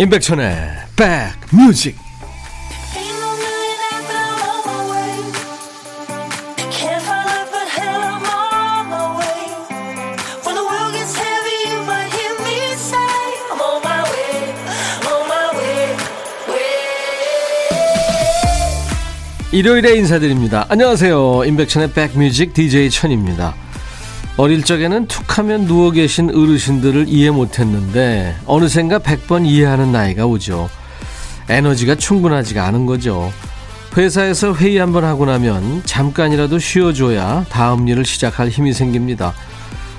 임백천의 백뮤직 일요일에 인사드립니다. 안녕하세요. 임백천의 백뮤직 DJ 천입니다. 어릴 적에는 툭하면 누워 계신 어르신들을 이해 못했는데 어느샌가 100번 이해하는 나이가 오죠. 에너지가 충분하지가 않은 거죠. 회사에서 회의 한번 하고 나면 잠깐이라도 쉬어줘야 다음 일을 시작할 힘이 생깁니다.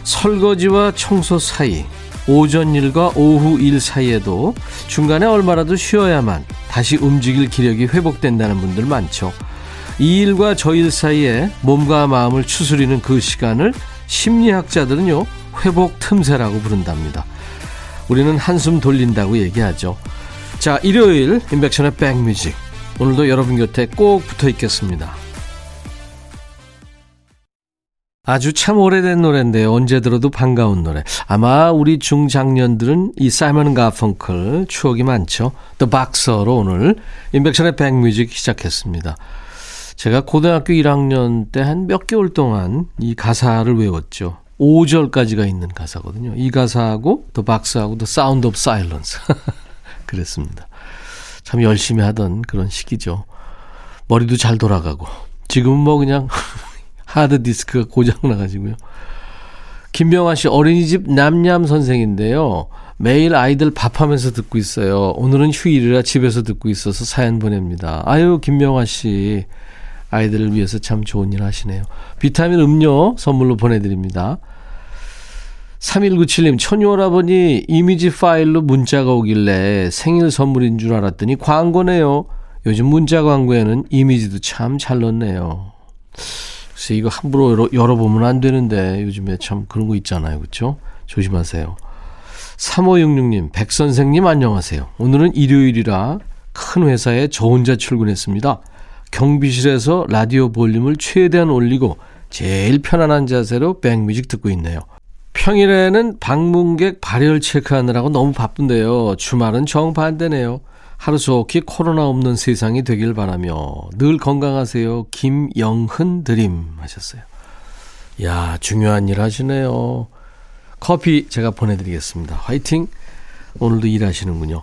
설거지와 청소 사이, 오전 일과 오후 일 사이에도 중간에 얼마라도 쉬어야만 다시 움직일 기력이 회복된다는 분들 많죠. 이 일과 저 일 사이에 몸과 마음을 추스리는 그 시간을 심리학자들은요, 회복 틈새라고 부른답니다. 우리는 한숨 돌린다고 얘기하죠. 자, 일요일, 임백천의 백뮤직. 오늘도 여러분 곁에 꼭 붙어 있겠습니다. 아주 참 오래된 노래인데요. 언제 들어도 반가운 노래. 아마 우리 중장년들은 이 사이먼 가펑클 추억이 많죠. The Boxer로 오늘 임백천의 백뮤직 시작했습니다. 제가 고등학교 1학년 때 한 몇 개월 동안 이 가사를 외웠죠. 5절까지가 있는 가사거든요. 이 가사하고 The Boxer하고 The Sound of Silence. 그랬습니다. 참 열심히 하던 그런 시기죠. 머리도 잘 돌아가고. 지금은 뭐 그냥 하드 디스크가 고장 나 가지고요. 김병환 씨 어린이집 남냠 선생인데요. 매일 아이들 밥하면서 듣고 있어요. 오늘은 휴일이라 집에서 듣고 있어서 사연 보냅니다. 아유 김병환 씨 아이들을 위해서 참 좋은 일 하시네요. 비타민 음료 선물로 보내드립니다. 3197님, 천유오라버니 이미지 파일로 문자가 오길래 생일 선물인 줄 알았더니 광고네요. 요즘 문자 광고에는 이미지도 참 잘 넣네요. 글쎄, 이거 함부로 열어, 열어보면 안 되는데 요즘에 참 그런 거 있잖아요. 그렇죠? 조심하세요. 3566님, 백선생님 안녕하세요. 오늘은 일요일이라 큰 회사에 저 혼자 출근했습니다. 경비실에서 라디오 볼륨을 최대한 올리고 제일 편안한 자세로 백뮤직 듣고 있네요. 평일에는 방문객 발열 체크하느라고 너무 바쁜데요. 주말은 정반대네요. 하루속히 코로나 없는 세상이 되길 바라며 늘 건강하세요. 김영흔 드림 하셨어요. 야 중요한 일 하시네요. 커피 제가 보내드리겠습니다. 화이팅! 오늘도 일하시는군요.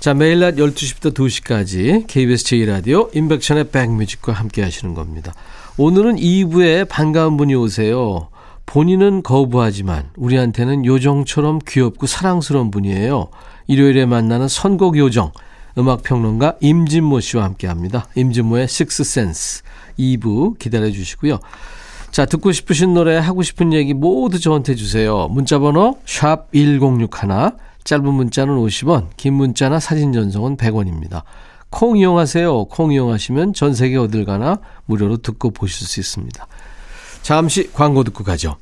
자, 매일 낮 12시부터 2시까지 KBS 제2라디오 인백션의 백뮤직과 함께 하시는 겁니다. 오늘은 2부에 반가운 분이 오세요. 본인은 거부하지만 우리한테는 요정처럼 귀엽고 사랑스러운 분이에요. 일요일에 만나는 선곡 요정 음악평론가 임진모 씨와 함께 합니다. 임진모의 식스센스 2부 기다려 주시고요. 자 듣고 싶으신 노래 하고 싶은 얘기 모두 저한테 주세요. 문자번호 샵 1061, 짧은 문자는 50원, 긴 문자나 사진 전송은 100원입니다. 콩 이용하세요. 콩 이용하시면 전 세계 어딜 가나 무료로 듣고 보실 수 있습니다. 잠시 광고 듣고 가죠.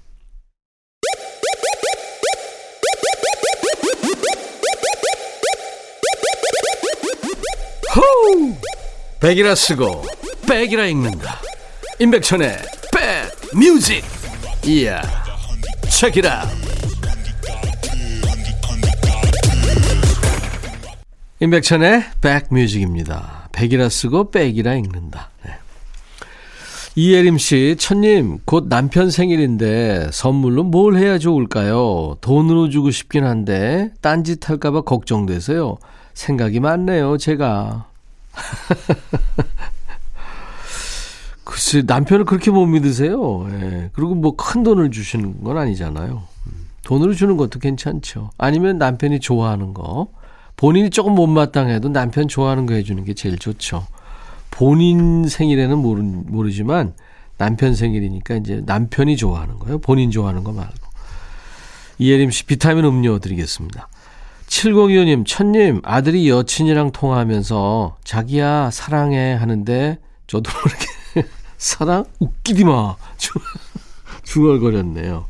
호우! 백이라 쓰고 백이라 읽는다. 임백천의 백 뮤직. 이야. 책이라. 임백천의 백뮤직입니다. 백이라 쓰고 백이라 읽는다. 네. 이예림 씨, 천님, 곧 남편 생일인데 선물로 뭘 해야 좋을까요? 돈으로 주고 싶긴 한데 딴짓 할까봐 걱정돼서요. 생각이 많네요, 제가. 글쎄, 남편을 그렇게 못 믿으세요. 예. 그리고 뭐 큰 돈을 주시는 건 아니잖아요. 음, 돈으로 주는 것도 괜찮죠. 아니면 남편이 좋아하는 거. 본인이 조금 못마땅해도 남편 좋아하는 거 해주는 게 제일 좋죠. 본인 생일에는 모르, 모르지만 남편 생일이니까 이제 남편이 좋아하는 거예요. 본인 좋아하는 거 말고. 이예림 씨 비타민 음료 드리겠습니다. 7025님, 천님, 아들이 여친이랑 통화하면서 자기야, 사랑해 하는데 저도 모르게 사랑? 웃기디 마. 중얼거렸네요.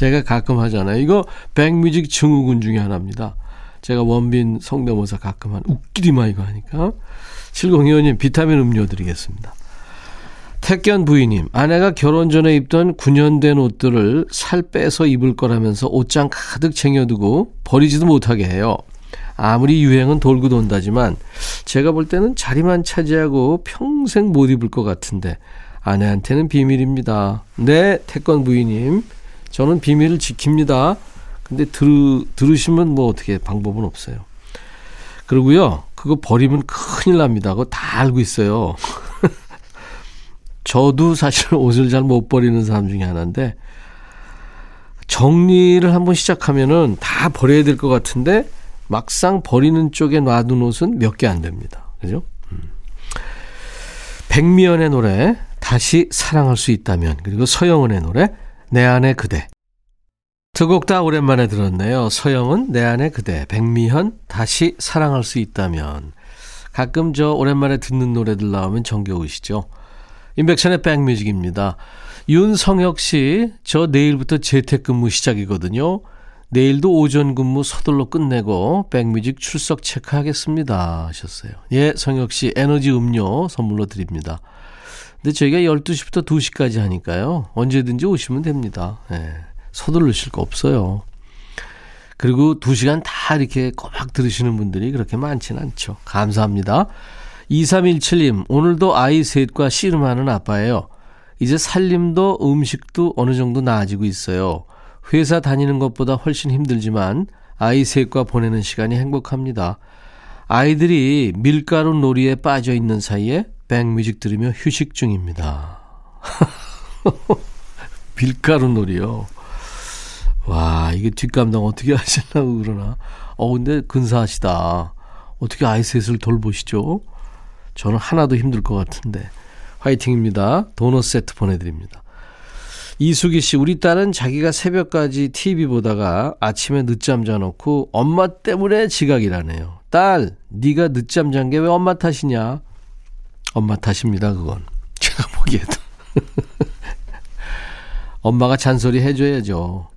제가 가끔 하잖아요. 이거 백뮤직 증후군 중에 하나입니다. 제가 원빈 성대모사 가끔 한 웃기디마 이거 하니까. 7025님 비타민 음료 드리겠습니다. 택견 부인님, 아내가 결혼 전에 입던 9년 된 옷들을 살 빼서 입을 거라면서 옷장 가득 챙겨두고 버리지도 못하게 해요. 아무리 유행은 돌고 돈다지만 제가 볼 때는 자리만 차지하고 평생 못 입을 것 같은데 아내한테는 비밀입니다. 네, 태권 부인님. 저는 비밀을 지킵니다. 근데 들, 들으시면 뭐 어떻게 방법은 없어요. 그리고요, 그거 버리면 큰일 납니다. 그거 다 알고 있어요. 저도 사실 옷을 잘 못 버리는 사람 중에 하나인데, 정리를 한번 시작하면은 다 버려야 될 것 같은데, 막상 버리는 쪽에 놔둔 옷은 몇 개 안 됩니다. 그죠? 음. 백미연의 노래, 다시 사랑할 수 있다면, 그리고 서영은의 노래, 내 안에 그대. 두 곡 다 오랜만에 들었네요. 서영은 내 안에 그대, 백미현 다시 사랑할 수 있다면. 가끔 저 오랜만에 듣는 노래들 나오면 정겨우시죠. 인백션의 백뮤직입니다. 윤성혁 씨, 저 내일부터 재택근무 시작이거든요. 내일도 오전 근무 서둘러 끝내고 백뮤직 출석 체크하겠습니다. 하셨어요. 예, 성혁 씨 에너지 음료 선물로 드립니다. 근데 저희가 12시부터 2시까지 하니까요. 언제든지 오시면 됩니다. 예, 서두르실 거 없어요. 그리고 2시간 다 이렇게 꼬박 들으시는 분들이 그렇게 많지는 않죠. 감사합니다. 2317님, 오늘도 아이 셋과 씨름하는 아빠예요. 이제 살림도 음식도 어느 정도 나아지고 있어요. 회사 다니는 것보다 훨씬 힘들지만 아이 셋과 보내는 시간이 행복합니다. 아이들이 밀가루 놀이에 빠져 있는 사이에 백뮤직 들으며 휴식 중입니다. 밀가루 놀이요. 와, 이게 뒷감당 어떻게 하시려고 그러나. 어, 근데 근사하시다. 어떻게 아이 셋을 돌보시죠? 저는 하나도 힘들 것 같은데. 화이팅입니다. 도넛 세트 보내드립니다. 이수기 씨, 우리 딸은 자기가 새벽까지 TV 보다가 아침에 늦잠 자놓고 엄마 때문에 지각이라네요. 딸, 네가 늦잠 잔 게 왜 엄마 탓이냐? 엄마 탓입니다, 그건. 제가 보기에도. 엄마가 잔소리 해줘야죠.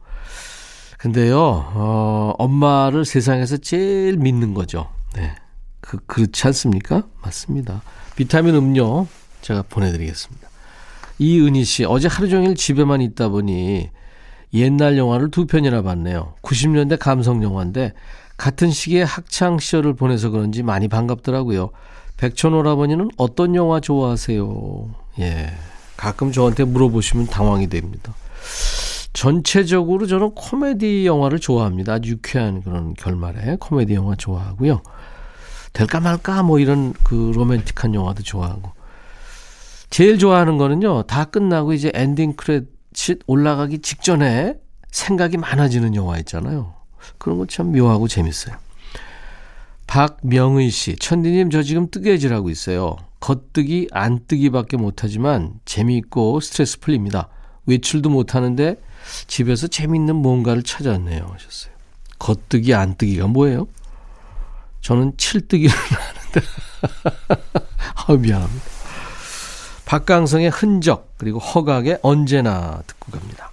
근데요, 어, 엄마를 세상에서 제일 믿는 거죠. 네. 그, 그렇지 않습니까? 맞습니다. 비타민 음료 제가 보내드리겠습니다. 이은희 씨, 어제 하루 종일 집에만 있다 보니 옛날 영화를 두 편이나 봤네요. 90년대 감성 영화인데 같은 시기에 학창 시절을 보내서 그런지 많이 반갑더라고요. 백촌 오라버니는 어떤 영화 좋아하세요? 예. 가끔 저한테 물어보시면 당황이 됩니다. 전체적으로 저는 코미디 영화를 좋아합니다. 아주 유쾌한 그런 결말의 코미디 영화 좋아하고요. 될까 말까 뭐 이런 그 로맨틱한 영화도 좋아하고. 제일 좋아하는 거는요. 다 끝나고 이제 엔딩 크레딧 올라가기 직전에 생각이 많아지는 영화 있잖아요. 그런 거 참 묘하고 재밌어요. 박명의 씨, 천디님 저 지금 뜨개질하고 있어요. 겉뜨기, 안뜨기밖에 못하지만 재미있고 스트레스 풀립니다. 외출도 못하는데 집에서 재미있는 뭔가를 찾았네요. 하셨어요. 겉뜨기, 안뜨기가 뭐예요? 저는 칠뜨기를 하는데. 아, 미안합니다. 박강성의 흔적, 그리고 허각의 언제나 듣고 갑니다.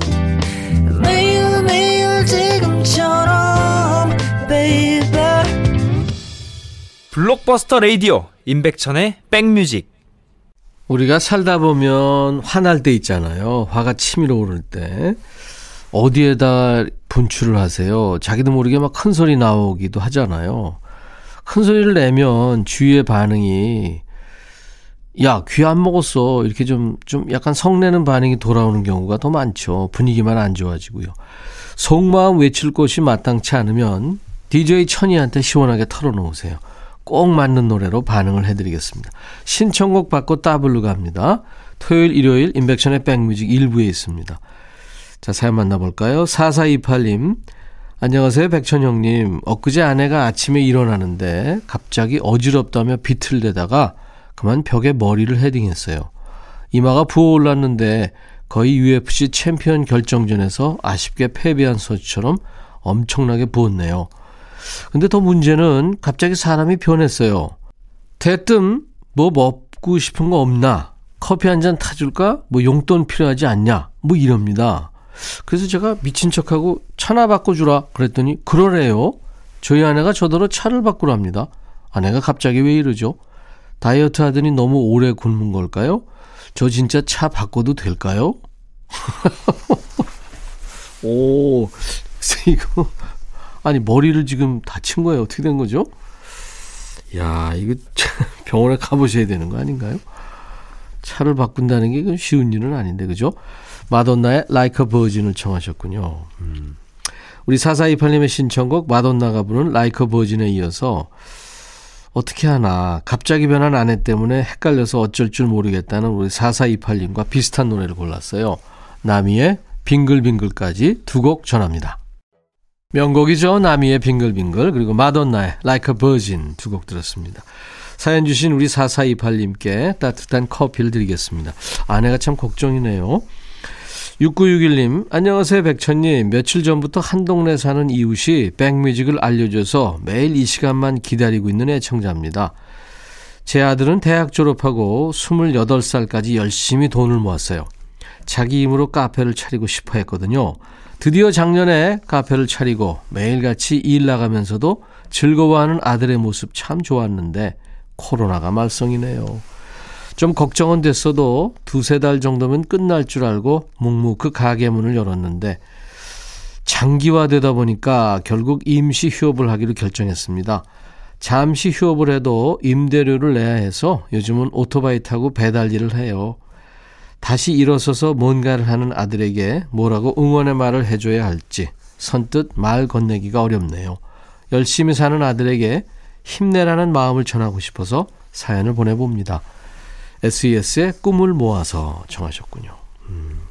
블록버스터 레이디오 임백천의 백뮤직 우리가 살다 보면 화날 때 있잖아요. 화가 치밀어 오를 때. 어디에다 분출을 하세요? 자기도 모르게 막 큰 소리 나오기도 하잖아요. 큰 소리를 내면 주위의 반응이 야, 귀 안 먹었어. 이렇게 좀, 좀 약간 성내는 반응이 돌아오는 경우가 더 많죠. 분위기만 안 좋아지고요. 속마음 외칠 곳이 마땅치 않으면 DJ 천이한테 시원하게 털어놓으세요. 꼭 맞는 노래로 반응을 해드리겠습니다. 신청곡 받고 따블로 갑니다. 토요일, 일요일 인백션의 백뮤직 일부에 있습니다. 자, 사연 만나볼까요? 4428님. 안녕하세요, 백천형님. 엊그제 아내가 아침에 일어나는데 갑자기 어지럽다며 비틀대다가 그만 벽에 머리를 헤딩했어요. 이마가 부어올랐는데 거의 UFC 챔피언 결정전에서 아쉽게 패배한 소처럼 엄청나게 부었네요. 근데 더 문제는 갑자기 사람이 변했어요. 대뜸 뭐 먹고 싶은 거 없나? 커피 한 잔 타줄까? 뭐 용돈 필요하지 않냐? 뭐 이럽니다. 그래서 제가 미친 척하고 차나 바꿔주라 그랬더니 그러래요. 저희 아내가 저더러 차를 바꾸랍니다. 아내가 갑자기 왜 이러죠? 다이어트 하더니 너무 오래 굶은 걸까요? 저 진짜 차 바꿔도 될까요? 오, 이거 아니 머리를 지금 다친 거예요. 어떻게 된 거죠? 야, 이거 병원에 가보셔야 되는 거 아닌가요? 차를 바꾼다는 게 쉬운 일은 아닌데, 그죠? 마돈나의 Like a Virgin을 청하셨군요. 음. 우리 4428님의 신청곡 마돈나가 부른 Like a Virgin에 이어서 어떻게 하나 갑자기 변한 아내 때문에 헷갈려서 어쩔 줄 모르겠다는 우리 4428님과 비슷한 노래를 골랐어요. 나미의 빙글빙글까지 두 곡 전합니다. 명곡이죠. 나미의 빙글빙글 그리고 마돈나의 Like a Virgin 두 곡 들었습니다. 사연 주신 우리 4428님께 따뜻한 커피를 드리겠습니다. 아내가 참 걱정이네요. 6961님, 안녕하세요, 백천님. 며칠 전부터 한 동네 사는 이웃이 백뮤직을 알려줘서 매일 이 시간만 기다리고 있는 애청자입니다. 제 아들은 대학 졸업하고 28살까지 열심히 돈을 모았어요. 자기 힘으로 카페를 차리고 싶어 했거든요. 드디어 작년에 카페를 차리고 매일같이 일 나가면서도 즐거워하는 아들의 모습 참 좋았는데 코로나가 말썽이네요. 좀 걱정은 됐어도 두세 달 정도면 끝날 줄 알고 묵묵 그 가게 문을 열었는데 장기화되다 보니까 결국 임시 휴업을 하기로 결정했습니다. 잠시 휴업을 해도 임대료를 내야 해서 요즘은 오토바이 타고 배달 일을 해요. 다시 일어서서 뭔가를 하는 아들에게 뭐라고 응원의 말을 해줘야 할지 선뜻 말 건네기가 어렵네요. 열심히 사는 아들에게 힘내라는 마음을 전하고 싶어서 사연을 보내봅니다. SES의 꿈을 모아서 정하셨군요. 음.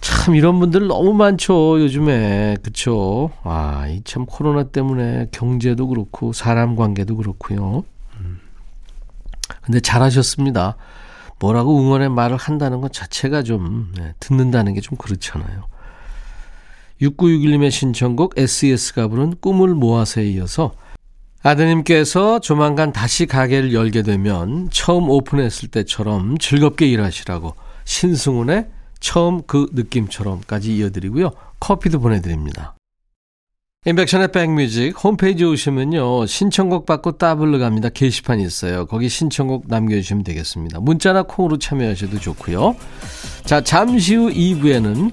참 이런 분들 너무 많죠 요즘에 그쵸 아이 참 코로나 때문에 경제도 그렇고 사람 관계도 그렇고요 음. 근데 잘하셨습니다 뭐라고 응원의 말을 한다는 것 자체가 좀 네, 듣는다는 게 좀 그렇잖아요 6961님의 신청곡 SES가 부른 꿈을 모아서에 이어서 아드님께서 조만간 다시 가게를 열게 되면 처음 오픈했을 때처럼 즐겁게 일하시라고 신승훈의 처음 그 느낌처럼까지 이어드리고요. 커피도 보내드립니다. 인백션의 백뮤직 홈페이지 오시면요. 신청곡 받고 따블로 갑니다. 게시판이 있어요. 거기 신청곡 남겨주시면 되겠습니다. 문자나 콩으로 참여하셔도 좋고요. 자, 잠시 후 2부에는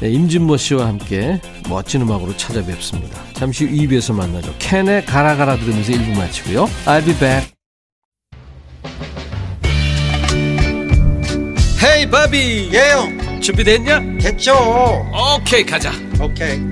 네, 임진모 씨와 함께 멋진 음악으로 찾아뵙습니다. 잠시 후 2부에서 만나죠. 캔의 가라가라 들으면서 1부 마치고요. I'll be back. 헤이 바비 예영 준비됐냐? 됐죠 오케이 가자 오케이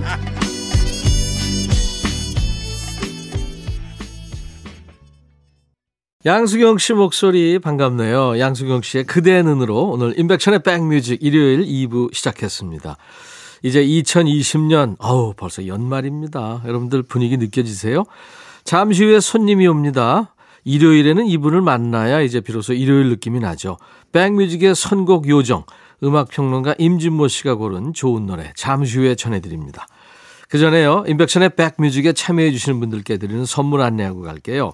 양수경 씨 목소리 반갑네요. 양수경 씨의 그대의 눈으로 오늘 임백천의 백뮤직 일요일 2부 시작했습니다. 이제 2020년, 어우, 벌써 연말입니다. 여러분들 분위기 느껴지세요? 잠시 후에 손님이 옵니다. 일요일에는 이분을 만나야 이제 비로소 일요일 느낌이 나죠. 백뮤직의 선곡 요정, 음악평론가 임진모 씨가 고른 좋은 노래 잠시 후에 전해드립니다. 그 전에요, 임백천의 백뮤직에 참여해주시는 분들께 드리는 선물 안내하고 갈게요.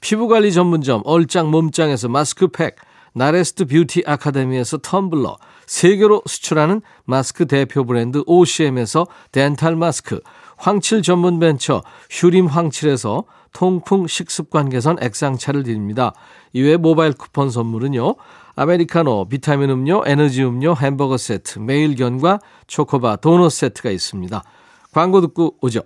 피부관리 전문점 얼짱 몸짱에서 마스크팩, 나레스트 뷰티 아카데미에서 텀블러, 세계로 수출하는 마스크 대표 브랜드 OCM에서 덴탈 마스크, 황칠 전문 벤처 휴림 황칠에서 통풍 식습관 개선 액상차를 드립니다. 이외에 모바일 쿠폰 선물은요. 아메리카노, 비타민 음료, 에너지 음료, 햄버거 세트, 매일견과 초코바, 도넛 세트가 있습니다. 광고 듣고 오죠.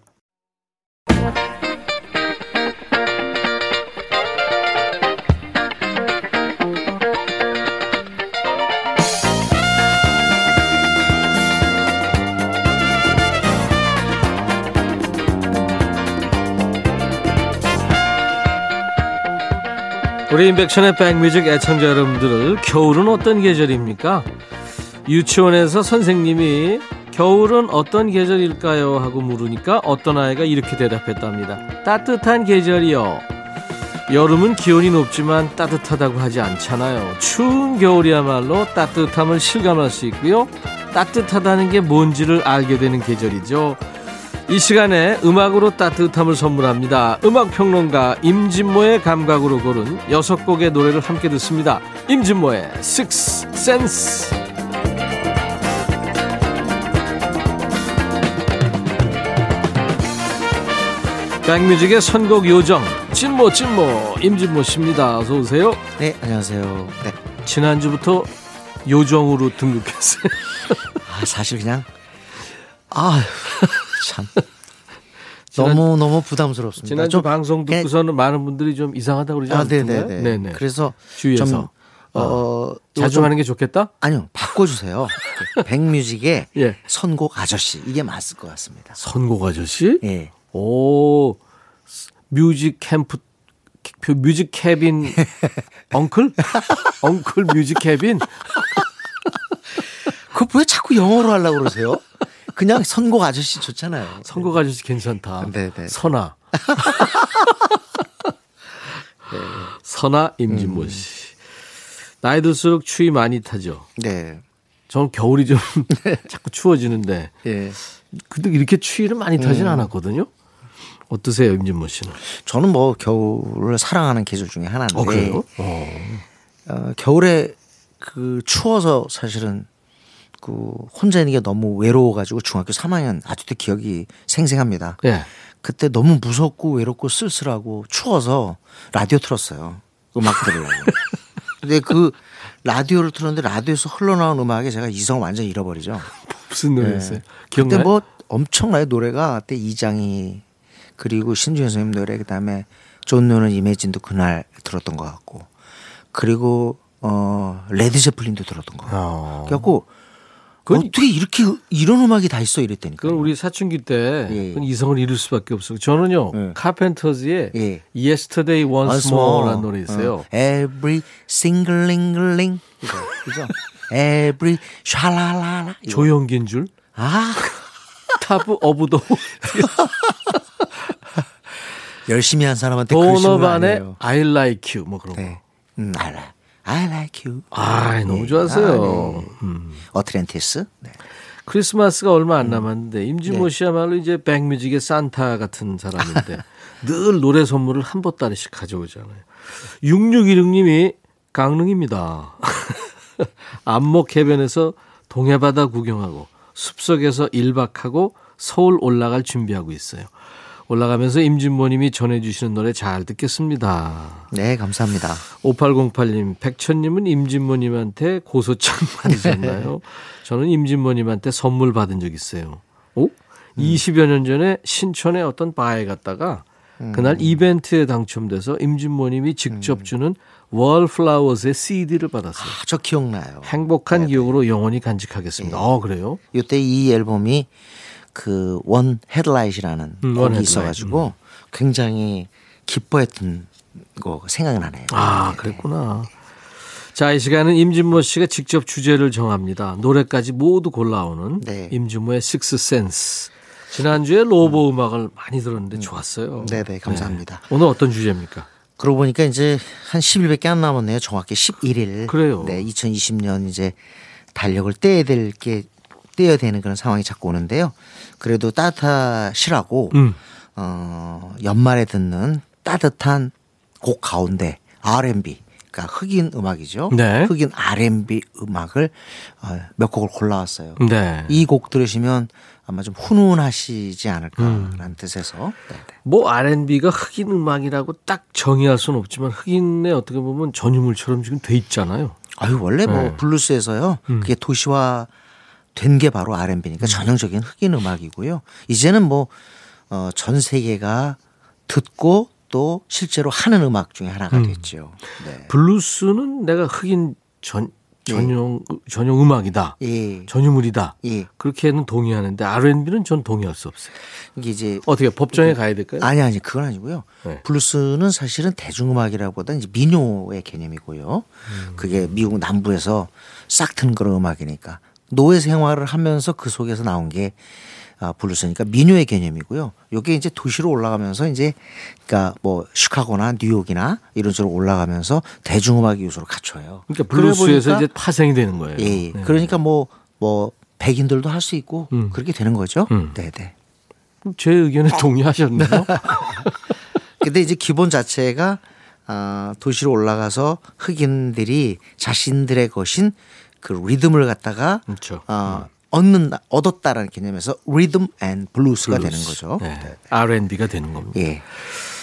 우리 인백션의 백뮤직 애청자 여러분들을 겨울은 어떤 계절입니까? 유치원에서 선생님이 겨울은 어떤 계절일까요? 하고 물으니까 어떤 아이가 이렇게 대답했답니다. 따뜻한 계절이요. 여름은 기온이 높지만 따뜻하다고 하지 않잖아요. 추운 겨울이야말로 따뜻함을 실감할 수 있고요. 따뜻하다는 게 뭔지를 알게 되는 계절이죠. 이 시간에 음악으로 따뜻함을 선물합니다. 음악평론가 임진모의 감각으로 고른 여섯 곡의 노래를 함께 듣습니다. 임진모의 Six Sense. 백뮤직의 선곡 요정 진모 진모 임진모 씨입니다. 어서 오세요. 네, 안녕하세요. 네. 지난주부터 요정으로 등극했어요. 아, 사실 그냥 아, 참. 너무 너무 부담스럽습니다. 지난주 좀 방송 듣고서는 많은 분들이 좀 이상하다고 그러지 아, 않던가요? 네네네. 네네. 그래서 주위에서 좀 어, 자주 좀- 하는 게 좋겠다? 아니요, 바꿔주세요. 백뮤직의 예. 선곡 아저씨 이게 맞을 것 같습니다. 선곡 아저씨? 예. 오, music camp, 그 music cabin uncle? uncle music cabin? 그거 왜 자꾸 영어로 하려고 그러세요? 그냥 선곡 아저씨 좋잖아요. 선곡 아저씨 괜찮다. 네네. 선아. 선아 임진모 씨. 나이 들수록 추위 많이 타죠. 네. 저는 겨울이 좀 자꾸 추워지는데 예. 근데 이렇게 추위를 많이 타진 않았거든요. 어떠세요, 임진모 씨는? 저는 뭐 겨울을 사랑하는 계절 중에 하나인데. 어, 그래요? 어. 어, 겨울에 그 추워서 사실은 그 혼자 있는 게 너무 외로워가지고 중학교 3학년 아직도 기억이 생생합니다. 예. 그때 너무 무섭고 외롭고 쓸쓸하고 추워서 라디오 틀었어요. 음악 들으려고. 근데 그 라디오를 틀었는데 라디오에서 흘러나온 음악에 제가 이성을 완전히 잃어버리죠. 무슨 노래였어요? 그때 기억나요? 뭐 엄청나게 노래가 그때 이장희 그리고 신주현 선생님 노래 그다음에 존 노는 이매진도 그날 들었던 것 같고 그리고 어 레드 제플린도 들었던 것 같고 어. 그래갖고 어떻게 이렇게 이런 음악이 다 있어 이랬다니까. 그건 우리 사춘기 때 예. 그건 이성을 잃을 수밖에 없어요. 저는요 예. 카펜터즈의 예. Yesterday Once More라는 노래 있어요. 어. Every singling 이거 그죠? Every 샤라라라. 조용기인 줄아 타브 더 열심히 한 사람한테 거 도너반의 아니에요. I Like You 뭐 그런 거. 네. 음, I like, I like you. 아 너무 네. 좋았어요. 아, 네. 어트랜티스. 네. 크리스마스가 얼마 안 남았는데 임진모 씨야말로 이제 백뮤직의 산타 같은 사람인데 늘 노래 선물을 한 보따리씩 가져오잖아요. 6616님이 강릉입니다. 안목 해변에서 동해바다 구경하고 숲속에서 1박하고 서울 올라갈 준비하고 있어요. 올라가면서 임진모님이 전해주시는 노래 잘 듣겠습니다. 네, 감사합니다. 5808님, 백천님은 임진모님한테 고소장 받으셨나요? 저는 임진모님한테 선물 받은 적 있어요. 오? 20여 년 전에 신촌의 어떤 바에 갔다가 그날 이벤트에 당첨돼서 임진모님이 직접 주는 월플라워스의 CD를 받았어요. 아, 저 기억나요. 행복한 기억으로 영원히 간직하겠습니다. 어, 그래요? 이때 이 앨범이 그 One Headlight라는 음, 원 곡이. 있어가지고 굉장히 기뻐했던 거 생각이 나네요. 아, 그랬구나. 자, 이 시간은 임진모 씨가 직접 주제를 정합니다. 노래까지 모두 골라오는 네. 임진모의 Sixth Sense. 지난주에 로보 음. 악을 많이 들었는데 좋았어요. 네네, 감사합니다. 네. 오늘 어떤 주제입니까? 그러고 보니까 이제 한 10일밖에 안 남았네요. 정확히 11일. 그래요. 네, 2020년 이제 달력을 떼야 될 게 떼어야 되는 그런 상황이 자꾸 오는데요. 그래도 따뜻하시라고 음. 어, 연말에 듣는 따뜻한 곡 가운데 R&B 그러니까 흑인 음악이죠. 네. 흑인 R&B 음악을 어, 몇 곡을 골라왔어요. 네. 이곡 들으시면 아마 좀 훈훈하시지 않을까라는 음. 뜻에서 네, 네. 뭐 R&B가 흑인 음악이라고 딱 정의할 수는 없지만 흑인의 어떻게 보면 전유물처럼 지금 돼 있잖아요. 아유 원래 뭐 네. 블루스에서요. 음. 그게 도시화 된 게 바로 R&B니까 전형적인 흑인 음악이고요. 이제는 뭐 어, 전 세계가 듣고 또 실제로 하는 음악 중에 하나가 됐죠. 네. 블루스는 내가 흑인 전 전용 전용 음악이다. 예. 전유물이다. 예. 그렇게는 동의하는데 R&B는 전 동의할 수 없어요. 이게 이제 어떻게 법정에 가야 될까요? 아니 아니 그건 아니고요. 네. 블루스는 사실은 대중음악이라보다 이제 민요의 개념이고요. 그게 미국 남부에서 싹 트는 그런 음악이니까 노예 생활을 하면서 그 속에서 나온 게 아, 블루스니까 민요의 개념이고요. 요게 이제 도시로 올라가면서 이제 그러니까 뭐 시카고나 뉴욕이나 이런 쪽으로 올라가면서 대중음악 요소를 갖춰요. 그러니까 블루스에서 이제 파생이 되는 거예요. 예, 예. 네. 그러니까 뭐뭐 백인들도 할 수 있고 음. 그렇게 되는 거죠. 음. 네, 네. 제 의견에 동의하셨네요. 근데 이제 기본 자체가 아, 도시로 올라가서 흑인들이 자신들의 것인 그 리듬을 갖다가 그렇죠. 어, 얻는 얻었다라는 개념에서 리듬 앤 블루스가 블루스. 되는 거죠. 네. 네. R&B가 되는 겁니다. 예.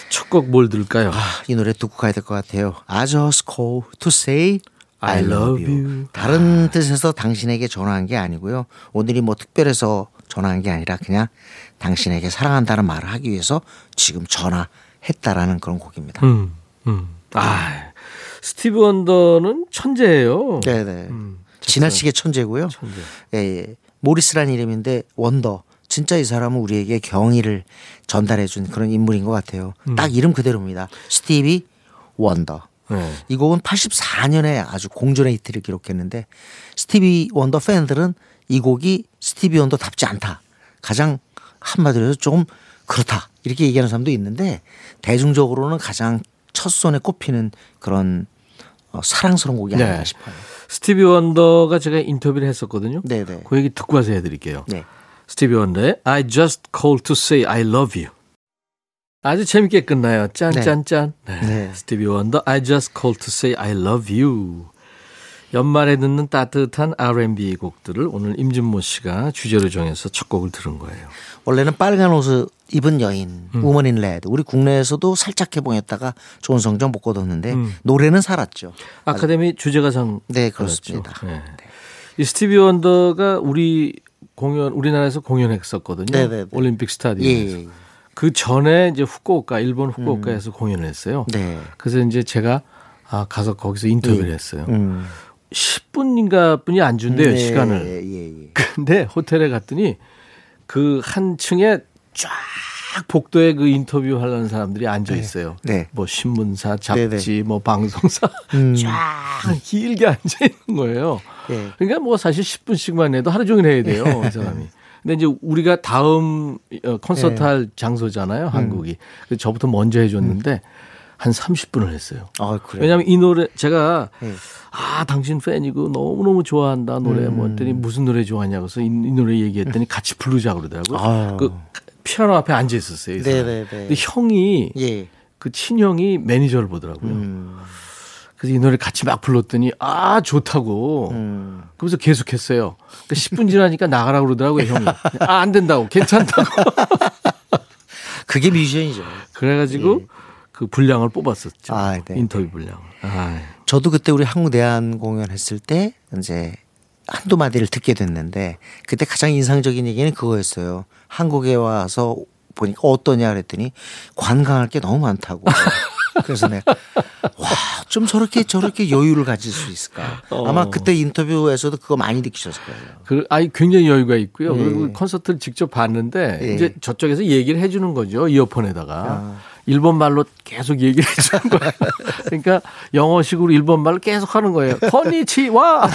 첫곡 뭘 들을까요? 아, 이 노래 듣고 가야 될 것 같아요. I just called to say I love you. 다른 뜻에서 당신에게 전화한 게 아니고요. 오늘이 뭐 특별해서 전화한 게 아니라 그냥 당신에게 사랑한다는 말을 하기 위해서 지금 전화했다라는 그런 곡입니다. 음, 음. 아, 스티브 원더는 천재예요. 네네. 음, 지나치게 천재고요. 천재. 예, 예. 모리스란 이름인데 원더. 진짜 이 사람은 우리에게 경의를 전달해 준 그런 인물인 것 같아요. 딱 이름 그대로입니다. 스티비 원더. 네. 이 곡은 84년에 아주 공전의 히트를 기록했는데 스티비 원더 팬들은 이 곡이 스티비 원더답지 않다. 가장 한마디로 해서 조금 그렇다. 이렇게 얘기하는 사람도 있는데 대중적으로는 가장 첫 손에 꼽히는 그런 어, 사랑스러운 곡이 아닌가 네. 싶어요. 스티비 원더가 제가 인터뷰를 했었거든요. 네네. 그 얘기 듣고 와서 해드릴게요. 네. 스티비 원더의 I just called to say I love you. 아주 재밌게 끝나요. 짠짠짠. 네. 네. 스티비 원더 I just called to say I love you. 연말에 듣는 따뜻한 R&B 곡들을 오늘 임진모 씨가 주제로 정해서 첫 곡을 들은 거예요. 원래는 빨간 옷을 입은 여인, 음. Woman in Red. 우리 국내에서도 살짝 개봉했다가 좋은 성적 못 거뒀는데 음. 노래는 살았죠. 아카데미 주제가상 네. 그렇습니다. 네. 이 스티비 원더가 우리 공연 우리나라에서 공연했었거든요. 네네네. 올림픽 예. 스타디움에서. 예. 그 전에 이제 후쿠오카 일본 후쿠오카에서 공연을 했어요. 네. 그래서 이제 제가 아 가서 거기서 인터뷰를 예. 했어요. 음. 10분인가 분이 안 준대요 네, 시간을. 예, 예. 근데 호텔에 갔더니 그 한 층에 쫙 복도에 그 인터뷰 하려는 사람들이 앉아 있어요. 네. 뭐 신문사, 잡지, 네네. 뭐 방송사 음. 쫙 길게 앉아 있는 거예요. 예. 그러니까 뭐 사실 10분씩만 해도 하루 종일 해야 돼요, 이 사람이. 근데 이제 우리가 다음 어, 콘서트 네. 할 장소잖아요, 한국이. 그래서 저부터 먼저 해줬는데 한 30분을 했어요. 아, 그래요. 왜냐하면 이 노래 제가 예. 아 당신 팬이고 너무 너무 좋아한다 노래 뭐 했더니 무슨 노래 좋아하냐고 해서 이, 이 노래 얘기했더니 같이 부르자 그러더라고요. 아. 그 피아노 앞에 앉아 있었어요. 이 사람. 네네네. 근데 형이 예. 그 친형이 매니저를 보더라고요. 음. 그래서 이 노래 같이 막 불렀더니 아 좋다고. 음. 그래서 계속했어요. 그러니까 10분 지나니까 나가라고 그러더라고요 형이. 아 안 된다고 괜찮다고. 그게 뮤지션이죠. 그래가지고 그 분량을 뽑았었죠. 예. 아, 네. 인터뷰 분량. 아, 저도 그때 우리 한국 대한 공연했을 때 이제 한두 마디를 듣게 됐는데 그때 가장 인상적인 얘기는 그거였어요. 한국에 와서 보니까 어떠냐 그랬더니 관광할 게 너무 많다고. 그래서 내가 와 좀 저렇게 저렇게 여유를 가질 수 있을까. 아마 그때 인터뷰에서도 그거 많이 느끼셨을 거예요. 그, 아이, 굉장히 여유가 있고요. 예. 그리고 콘서트를 직접 봤는데, 예. 이제 저쪽에서 얘기를 해 주는 거죠. 이어폰에다가. 아. 일본 말로 계속 얘기를 해주는 거예요. 그러니까 영어식으로 일본 말로 계속 하는 거예요. konnichiwa!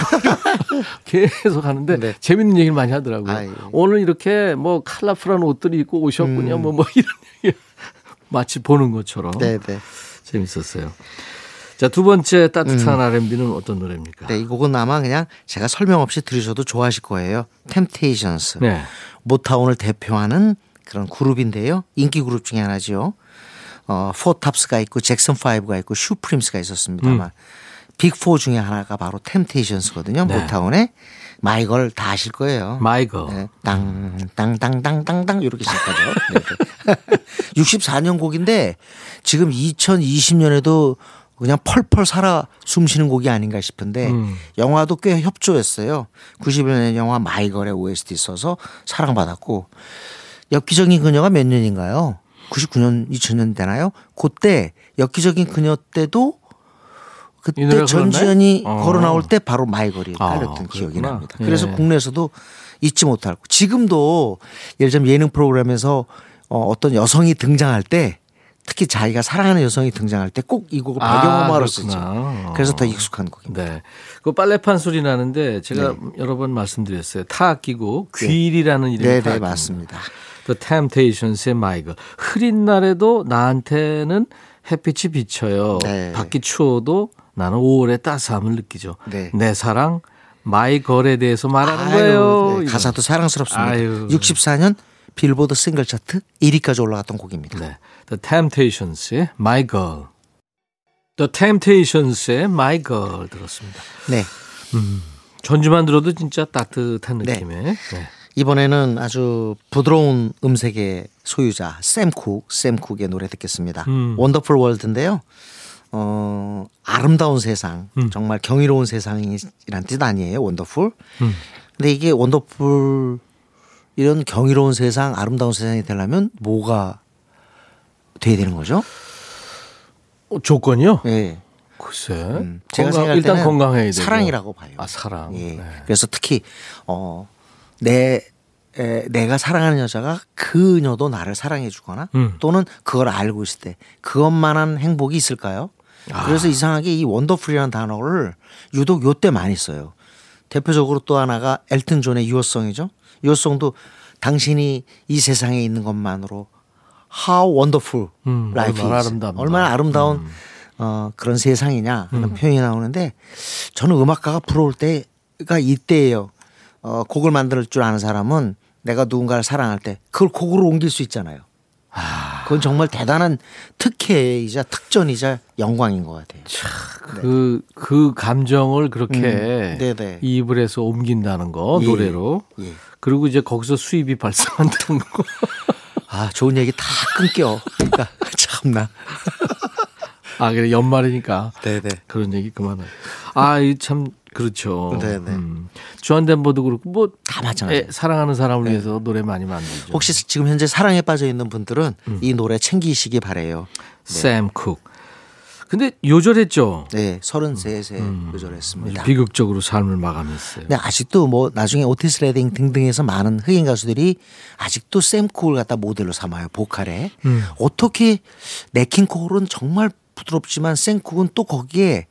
계속 하는데, 네. 재밌는 얘기를 많이 하더라고요. 아, 예. 오늘 이렇게 뭐 컬러풀한 옷들을 입고 오셨군요. 음. 뭐, 뭐 이런 얘기. 마치 보는 것처럼. 네 네. 재밌었어요. 자, 두 번째 따뜻한 R&B는 어떤 노래입니까? 네, 이 곡은 아마 그냥 제가 설명 없이 들으셔도 좋아하실 거예요. 템테이션스. 네. 모타운을 대표하는 그런 그룹인데요. 인기 그룹 중에 하나죠. 어, 포탑스가 있고 잭슨 5가 있고 슈프림스가 있었습니다만 Big 4 중에 하나가 바로 템테이션스거든요. 네. 모타운의 My Girl 다 아실 거예요. My Girl. 네. 땅, 땅, 땅, 땅, 땅, 땅, 이렇게 시작하죠. 네. 64년 곡인데 지금 2020년에도 그냥 펄펄 살아 숨쉬는 곡이 아닌가 싶은데 음. 영화도 꽤 협조했어요. 91년 영화 마이걸의 OST 써서 사랑받았고 엽기적인 그녀가 몇 년인가요? 99년, 2000년 되나요? 그때 엽기적인 그녀 때도 그때 전지현이? 어. 걸어 나올 때 바로 마이걸이 아, 깔렸던 기억이 그랬구나. 납니다. 그래서 예. 국내에서도 잊지 못할 거. 지금도 예를 들면 예능 프로그램에서 어, 어떤 여성이 등장할 때 특히 자기가 사랑하는 여성이 등장할 때 꼭 이 곡을 아, 배경음악으로 쓰죠. 그렇구나. 그래서 더 익숙한 곡입니다. 네. 그 빨래판 소리 나는데 제가 네. 여러 번 말씀드렸어요. 타악기고 귀일이라는 이름의 네, 네, 타악기. 맞습니다. The Temptations의 마이걸. 흐린 날에도 나한테는 햇빛이 비쳐요. 네. 밖이 추워도 나는 5월의 따스함을 느끼죠. 네. 내 사랑 My Girl에 대해서 말하는 아유, 거예요. 네, 가사도 사랑스럽습니다. 아유. 64년 빌보드 싱글 차트 1위까지 올라갔던 곡입니다. 네. The Temptations의 My Girl. The Temptations의 My Girl 들었습니다. 네. 전주만 들어도 진짜 따뜻한 네. 느낌의. 네. 이번에는 아주 부드러운 음색의 소유자 샘 쿡, 샘 쿡의 노래 듣겠습니다. 음. Wonderful World인데요. 어, 아름다운 세상, 음. 정말 경이로운 세상이란 뜻 아니에요, 원더풀. 음. 근데 이게 원더풀 이런 경이로운 세상, 아름다운 세상이 되려면 뭐가 돼야 되는 거죠? 어, 조건이요? 예. 글쎄. 음, 제가 건강, 생각할 일단 건강해야 되고. 사랑이라고 봐요. 아, 사랑. 예. 네. 그래서 특히 어 내 내가 사랑하는 여자가 그녀도 나를 사랑해 주거나 음. 또는 그걸 알고 있을 때 그것만한 행복이 있을까요? 아. 그래서 이상하게 이 원더풀이라는 단어를 유독 요때 많이 써요. 대표적으로 또 하나가 엘튼 존의 유어송이죠. 유어송도 당신이 이 세상에 있는 것만으로 how wonderful 음, life 얼마나 is. 아름답나. 음. 얼마나 아름다운 어, 그런 세상이냐 하는 표현이 나오는데 저는 음악가가 부러울 때가 이때예요. 어, 곡을 만들 줄 아는 사람은 내가 누군가를 사랑할 때 그걸 곡으로 옮길 수 있잖아요. 그건 정말 대단한 특혜이자 특전이자 영광인 것 같아요. 그, 그 감정을 그렇게 음, 네네. 입을 해서 옮긴다는 거, 예, 노래로. 예. 그리고 이제 거기서 수입이 발생한다는 거. 아 좋은 얘기 다 끊겨. 그러니까 참나. 아, 그래, 연말이니까. 네네. 그런 얘기 그만하고. 아, 이 참, 그렇죠. 네네. 음. 주한 덴버도 그렇고, 뭐. 다 마찬가지예요. 애, 사랑하는 사람을 위해서 노래 많이 만들죠. 혹시 지금 현재 사랑에 빠져 있는 분들은 음. 이 노래 챙기시기 바래요. 샘 쿡. 근데 요절했죠. 네, 33세 요절했습니다. 비극적으로 삶을 마감했어요. 근데 아직도 뭐 나중에 오티스 레딩 등등에서 많은 흑인 가수들이 아직도 샘 쿡을 갖다 모델로 삼아요 보컬에 음. 어떻게 냇 킹 콜은 정말 부드럽지만 샘 쿡은 또 거기에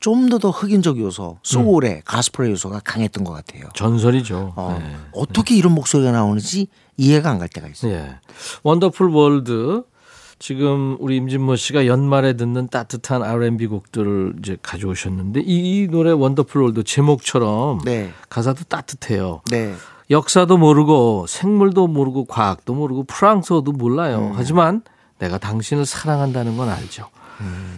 좀 더 더 흑인적 요소, 소울의 가스펠의 요소가 강했던 것 같아요. 전설이죠. 어, 네. 어떻게 이런 목소리가 나오는지 이해가 안 갈 때가 있어요. 예. Wonderful World 지금 우리 임진모 씨가 연말에 듣는 따뜻한 R&B 곡들을 이제 가져오셨는데 이, 이 노래 Wonderful World 제목처럼 네, 가사도 따뜻해요. 네, 역사도 모르고 생물도 모르고 과학도 모르고 프랑스어도 몰라요. 음. 하지만 내가 당신을 사랑한다는 건 알죠.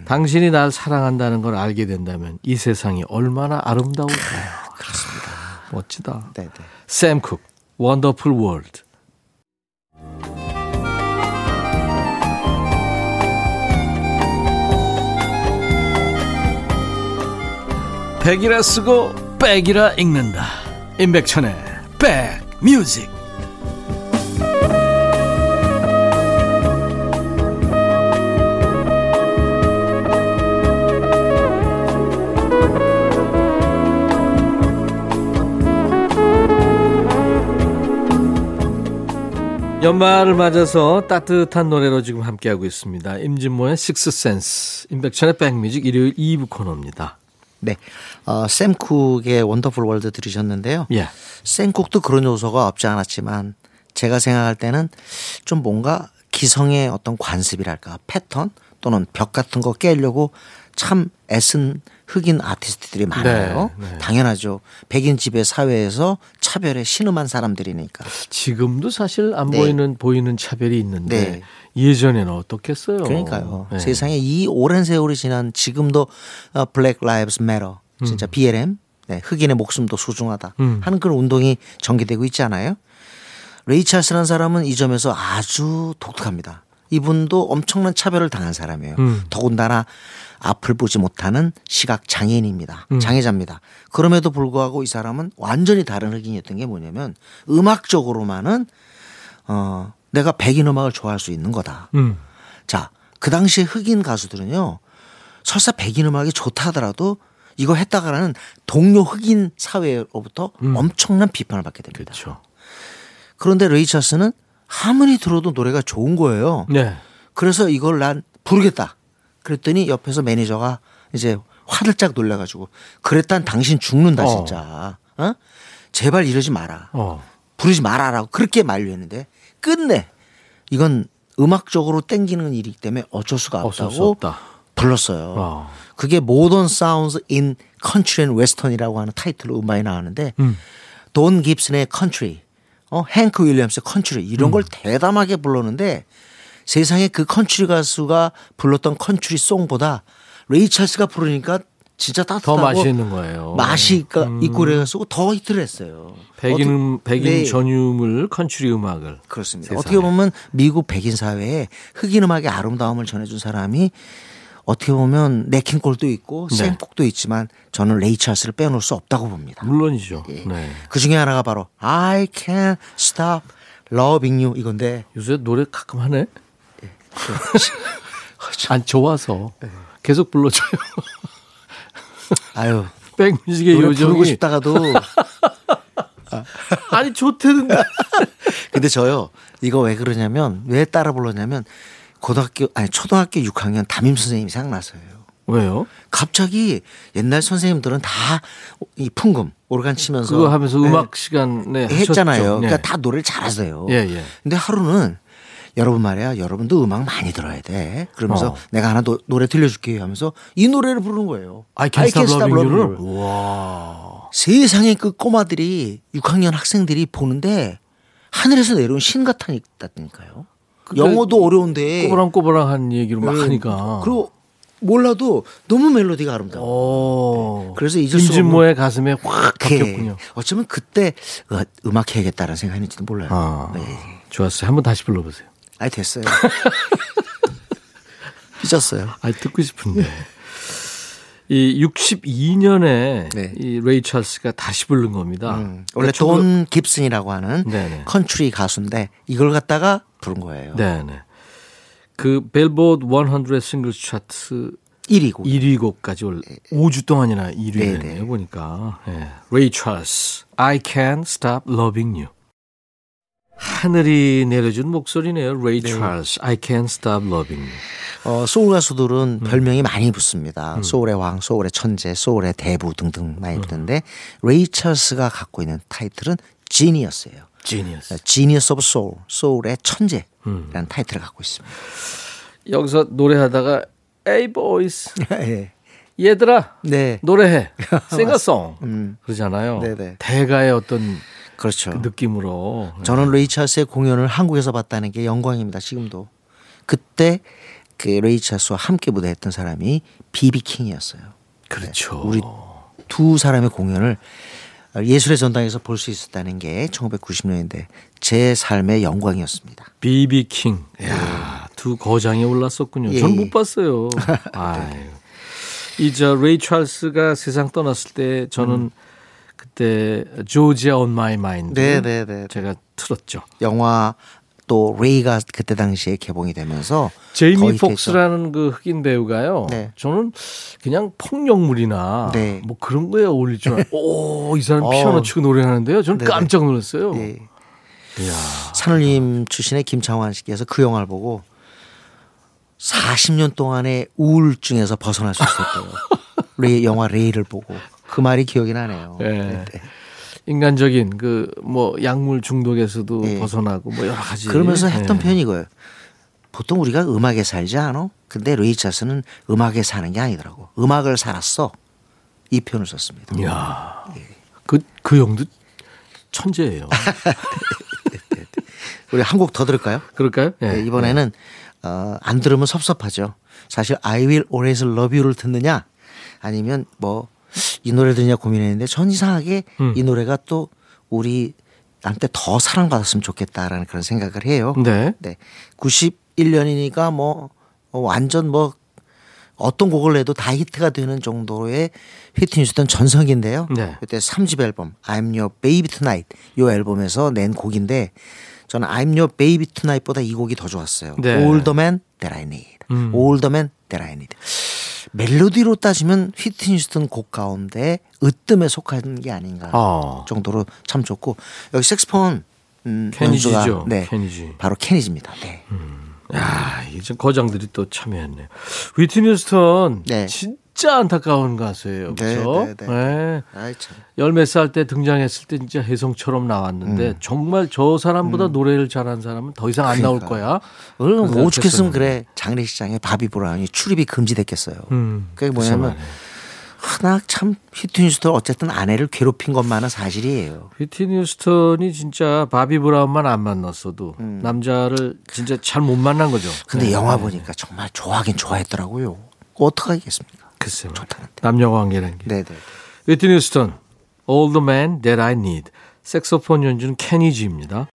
당신이 날 사랑한다는 걸 알게 된다면 이 세상이 얼마나 아름다울까요? 그렇습니다. 멋지다. 네, 네. 샘 쿡, 원더풀 월드. 백이라 쓰고 백이라 읽는다. 임백천의 백뮤직. 연말을 맞아서 따뜻한 노래로 지금 함께하고 있습니다. 임진모의 식스센스, 임백천의 백뮤직 일요일 2부 코너입니다. 네, 어, 샘 쿡의 Wonderful World 들으셨는데요. 예. 샘 쿡도 그런 요소가 없지 않았지만 제가 생각할 때는 좀 뭔가 기성의 어떤 관습이랄까 패턴 또는 벽 같은 거 깨려고 참 애쓴 흑인 아티스트들이 많아요. 네, 네. 당연하죠. 백인 지배 사회에서 차별에 신음한 사람들이니까. 지금도 사실 안 네. 보이는 보이는 차별이 있는데 네. 예전에는 어떻겠어요? 그러니까요. 네. 세상에 이 오랜 세월이 지난 지금도 어, Black Lives Matter 진짜 BLM 네, 흑인의 목숨도 소중하다 음. 하는 그런 운동이 전개되고 있지 않아요? 레이 찰스라는 사람은 이 점에서 아주 독특합니다. 이분도 엄청난 차별을 당한 사람이에요. 음. 더군다나 앞을 보지 못하는 시각 장애인입니다. 음. 장애자입니다. 그럼에도 불구하고 이 사람은 완전히 다른 흑인이었던 게 뭐냐면 음악적으로만은 어 내가 백인 음악을 좋아할 수 있는 거다. 음. 자, 그 당시에 흑인 가수들은요, 설사 백인 음악이 좋다 하더라도 이거 했다가는 동료 흑인 사회로부터 엄청난 비판을 받게 됩니다. 음. 그렇죠. 그런데 레이 찰스는 아무리 들어도 노래가 좋은 거예요. 네. 그래서 이걸 난 부르겠다. 그랬더니 옆에서 매니저가 이제 화들짝 놀라가지고 그랬단 당신 죽는다 어. 진짜. 어? 제발 이러지 마라. 어. 부르지 말아라고 그렇게 만류했는데 끝내 이건 음악적으로 땡기는 일이기 때문에 어쩔 수가 없다고 없다. 불렀어요. 어. 그게 Modern Sounds in Country and Western이라고 하는 타이틀로 음반이 나왔는데 음. 돈 깁슨의 Country, 어 행크 윌리엄스의 Country 이런 음. 걸 대담하게 불렀는데 세상에 그 country 가수가 불렀던 country song보다 레이 찰스가 부르니까 진짜 더 따뜻하고 맛이 있는 거예요. 맛이 있고 그래가지고 더 히트를 했어요. 백인 음, 어떻게- 백인 네. 전유물 country 음악을 그렇습니다. 세상에. 어떻게 보면 미국 백인 사회에 흑인 음악의 아름다움을 전해준 사람이 어떻게 보면 냇 킹 콜도 있고 네. 샘 쿡도 있지만 저는 레이 찰스를 빼놓을 수 없다고 봅니다. 물론이죠. 예. 네. 그 중에 하나가 바로 I can't stop loving you 이건데 요새 노래 가끔 하네. 예. 안 좋아서 계속 불러줘요. 아유 백뮤직의 노래 부르고 요정이 싶다가도 아니 좋대는데. 근데 저요 이거 왜 그러냐면 왜 따라 불렀냐면 고등학교 아니 초등학교 6학년 담임 선생님이 생각나서요. 왜요? 갑자기 옛날 선생님들은 다 이 풍금 오르간 치면서 그거 하면서 네, 음악 시간에 했잖아요. 하셨죠. 그러니까 네. 다 노래를 잘하세요. 예, 예. 근데 하루는 여러분 말이야, 여러분도 음악 많이 들어야 돼. 그러면서 어. 내가 하나 노, 노래 들려줄게요 하면서 이 노래를 부르는 거예요. I Can't Stop Loving Loving You를. You. 와. 세상에 그 꼬마들이 6학년 학생들이 보는데 하늘에서 내려온 신 같다니까요. 그러니까 영어도 어려운데 꼬부랑꼬부랑한 얘기를 막 네. 하니까. 그리고 몰라도 너무 멜로디가 아름다워. 오. 그래서 잊을 수 임진모의 가슴에 확 박혔군요. 어쩌면 그때 어, 음악 해야겠다는 생각이 있는지도 몰라요. 아, 네. 좋았어요. 한번 다시 불러보세요. 아니 됐어요. 삐졌어요. 아, 듣고 싶은데. 이 62년에 네. 이 레이 찰스가 다시 부른 겁니다. 음, 원래 그러니까 돈 깁슨이라고 하는 네네. country 가수인데 이걸 갖다가 부른 거예요. 네, 네. 그 빌보드 100 싱글 차트 1위고. 1위 곡까지 올 5주 동안이나 1위를 네, 했네요. 네. 보니까. 예. 레이 찰스, I Can't Stop Loving You. 하늘이 내려준 목소리네요. 레이 찰스, I Can't Stop Loving You. 어, 소울 가수들은 음. 별명이 많이 붙습니다. 소울의 왕, 소울의 천재, 소울의 대부 등등 많이 음. 붙는데 레이 찰스가 갖고 있는 타이틀은 Genius예요. Genius. Genius of Soul, 소울의 천재라는 음. 타이틀을 갖고 있습니다. 여기서 노래하다가 Hey boys, 예. 얘들아 네. 노래해, sing a song 음. 그러잖아요. 네네. 대가의 어떤 그렇죠. 그 느낌으로. 저는 레이 찰스의 공연을 한국에서 봤다는 게 영광입니다. 지금도. 그때 그 레이 찰스와 함께 무대했던 사람이 비비 킹이었어요. 그렇죠. 우리 두 사람의 공연을 예술의 전당에서 볼 수 있었다는 게 1990년대 제 삶의 영광이었습니다. 비비 킹. 야, 두 거장이 올랐었군요. 예, 전 예. 못 봤어요. 아유. 이저 레이 찰스가 세상 떠났을 때 저는 그때 Georgia on My Mind 네, 네, 네. 제가 틀었죠. 영화 또 레이가 그때 당시에 개봉이 되면서 더 제이미. 폭스라는 그 흑인 배우가요. 네. 저는 그냥 폭력물이나 네. 뭐 그런 거에 어울릴 줄 알고 오, 이 사람 어. 피아노 치고 노래하는데요. 저는 네네. 깜짝 놀랐어요. 예. 이야. 산울림 출신의 김창완 씨께서 그 영화를 보고 40년 동안의 우울증에서 벗어날 수 있었대요. 레이 영화 레이를 보고 그 말이 기억이 나네요. 예. 네. 인간적인 그 뭐 약물 중독에서도 예. 벗어나고 뭐 여러 가지 그러면서 예. 했던 표현이 이거예요. 보통 우리가 음악에 살지 않아? 근데 레이 찰스는 음악에 사는 게 아니더라고. 음악을 살았어. 이 표현을 썼습니다. 이야. 그, 그 형도 천재예요. 우리 한 곡 더 들을까요? 그럴까요? 예. 네, 이번에는 어, 안 들으면 섭섭하죠. 사실 I Will Always Love You를 듣느냐 아니면 뭐 이 노래 듣느냐 고민했는데 전 이상하게 음. 이 노래가 또 우리 한테 더 사랑받았으면 좋겠다라는 그런 생각을 해요. 네. 네. 91년이니까 뭐 어, 완전 뭐 어떤 곡을 내도 다 히트가 되는 정도의 휴스턴 전성기인데요. 네. 그때 3집 앨범 I'm Your Baby Tonight 이 앨범에서 낸 곡인데 저는 I'm Your Baby Tonight보다 이 곡이 더 좋았어요. 네. All the Man That I Need. 음. All the Man That I Need. 멜로디로 따지면 휘트니 휴스턴 곡 가운데 으뜸에 속하는 게 아닌가 어. 정도로 참 좋고 여기 색소폰 음, 케니지죠. 네, 케니지. 바로 케니지입니다. 네. 야, 이제 거장들이 또 참여했네요. 휘트니 휴스턴 네. 진짜 안타까운 가수예요. 네, 그렇죠? 네, 네. 네. 열몇 살 때 등장했을 때 진짜 혜성처럼 나왔는데 음. 정말 저 사람보다 노래를 잘하는 사람은 더 이상 안 나올 거야. 그래서 오죽했으면. 그래 장례식장에 바비 브라운이 출입이 금지됐겠어요. 음, 그게 뭐냐면. 하나 참 휘트니 휴스턴 어쨌든 아내를 괴롭힌 것만은 사실이에요. 휘트니 휴스턴이 진짜 바비 브라운만 안 만났어도 남자를 진짜 잘 못 만난 거죠. 음. 근데 네. 영화 보니까 정말 좋아하긴 좋아했더라고요. 어떡하겠습니까? 글쎄 말이에요. 좋다는데. 남녀 관계라는 게. 네네. 휘트니 휴스턴, All the Man That I Need. 색소폰 연주는 케니지입니다.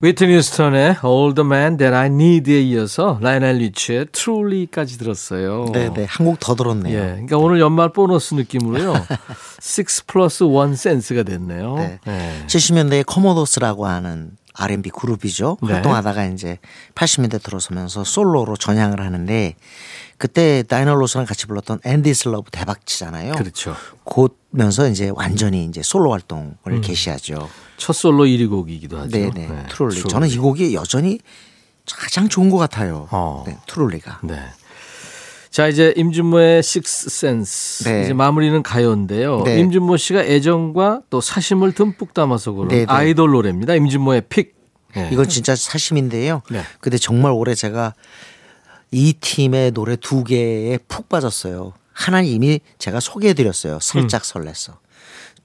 휘트니 휴스턴의 All the Man That I Need에 이어서 라이오넬 리치의 Truly까지 들었어요. 네네. 한곡 더 들었네요. 예, 그러니까 오늘 연말 보너스 느낌으로요. 6 플러스 1 센스가 됐네요. 네. 예. 70년대에 코모도스라고 하는 R&B 그룹이죠. 네. 활동하다가 이제 80년대 들어서면서 솔로로 전향을 하는데 그때 다이애나 로스랑 같이 불렀던 Endless Love 대박치잖아요. 그렇죠. 그러면서 이제 완전히 이제 솔로 활동을 음. 개시하죠. 첫 솔로 1위 곡이기도 하죠. 네네. 네, Truly. 저는 이 곡이 여전히 가장 좋은 것 같아요. 어. 네, Truly가. 네. 자 이제 임준모의 식스 센스 네. 이제 마무리는 가요인데요. 네. 임준모 씨가 애정과 또 사심을 듬뿍 담아서 고른 네, 네. 아이돌 노래입니다. 임준모의 픽. 네. 이건 진짜 사심인데요. 네. 근데 정말 올해 제가 이 팀의 노래 두 개에 푹 빠졌어요. 하나는 이미 제가 소개해드렸어요. 살짝 설렜어.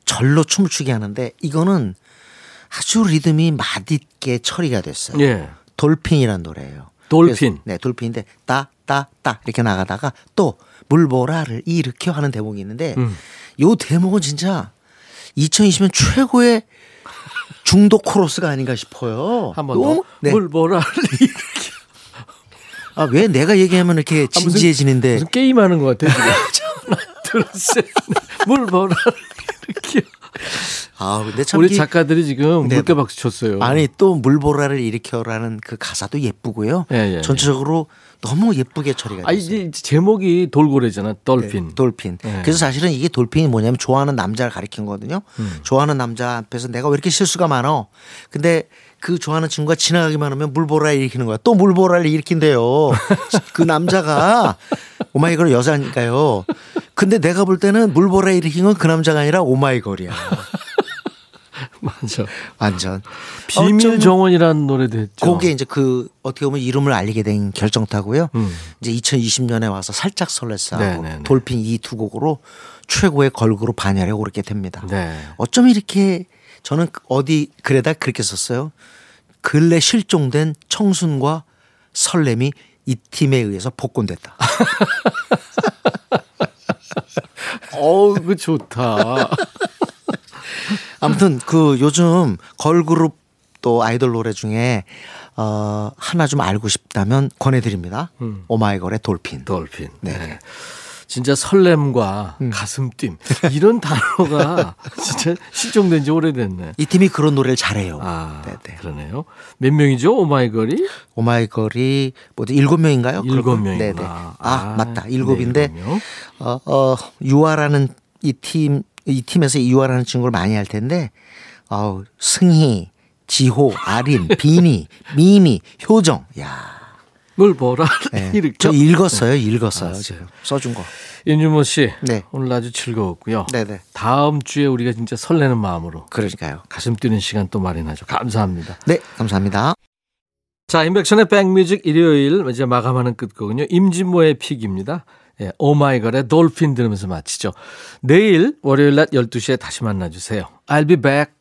절로 춤을 추게 하는데 이거는 아주 리듬이 맛있게 처리가 됐어요. 예. 돌핀이란 노래예요. 돌핀. 그래서, 네, 돌핀인데 따 따 따 이렇게 나가다가 또 물보라를 일으켜 하는 대목이 있는데 음. 요 대목은 진짜 2020년 최고의 중독 코러스가 아닌가 싶어요. 한번 더. 네. 물 보라를 이렇게 아, 왜 내가 얘기하면 이렇게 아, 무슨- 진지해지는데 무슨 게임 하는 것 같아요. 지금. 하나, 둘, 셋. 넷. 물 보라를 이렇게. 아, 근데 참 우리 이- 작가들이 지금 네. 물개 박수 쳤어요. 아니 또 물보라를 일으켜라는 그 가사도 예쁘고요. 예, 예, 전체적으로 너무 예쁘게 처리가 아 됐어요. 이제 제목이 돌고래잖아. 돌핀. 네, 돌핀. 네. 그래서 사실은 이게 돌핀이 뭐냐면 좋아하는 남자를 가리킨 거거든요. 음. 좋아하는 남자 앞에서 내가 왜 이렇게 실수가 많어? 근데 그 좋아하는 친구가 지나가기만 하면 물보라 일으키는 거야. 또 물보라를 일으킨대요. 그 남자가 오마이걸 여자니까요. 근데 내가 볼 때는 물보라 일으킨 건 그 남자가 아니라 오마이걸이야. 맞아. 완전. 비밀 정원이라는 노래도 했죠. 그게 이제 그 어떻게 보면 이름을 알리게 된 결정타고요. 음. 이제 2020년에 와서 살짝 설렜어 네, 네, 네. 돌핀 이 두 곡으로 최고의 걸그룹 반열에 오르게 됩니다. 네. 어쩜 이렇게 저는 어디 글에다 그렇게 썼어요. 근래 실종된 청순과 설렘이 이 팀에 의해서 복권됐다. 어우, 그 좋다. 아무튼 그 요즘 걸그룹 또 아이돌 노래 중에 어 하나 좀 알고 싶다면 권해드립니다. 음. 오마이걸의 돌핀. 돌핀. 네. 네. 진짜 설렘과 음. 가슴뛴 이런 단어가 진짜 실종된 지 오래됐네. 이 팀이 그런 노래를 잘해요. 아, 네네. 그러네요. 몇 명이죠? 오마이걸이? 오마이걸이 뭐지 일곱 명인가요? 일곱 그렇군. 명이구나. 네네. 아, 아, 맞다 일곱인데 네, 명. 어, 어 유아라는 이 팀 이 팀에서 유아라는 친구를 많이 할 텐데 어 승희, 지호, 아린, 비니, 미니, 효정. 야. 뭘 보라 네. 이렇게. 저 읽었어요. 읽었어요. 알았어요. 지금 써준 거. 윤주모 씨, 네. 오늘 아주 즐거웠고요. 네네. 다음 주에 우리가 진짜 설레는 마음으로 그러니까요. 가슴 뛰는 시간 또 마련하죠. 감사합니다. 네, 감사합니다. 자, 인백션의 백뮤직 일요일 이제 마감하는 끝곡은요. 임진모의 픽입니다. 예, 오마이걸의 돌핀 들으면서 마치죠. 내일 월요일 낮 12시에 다시 만나주세요. I'll be back.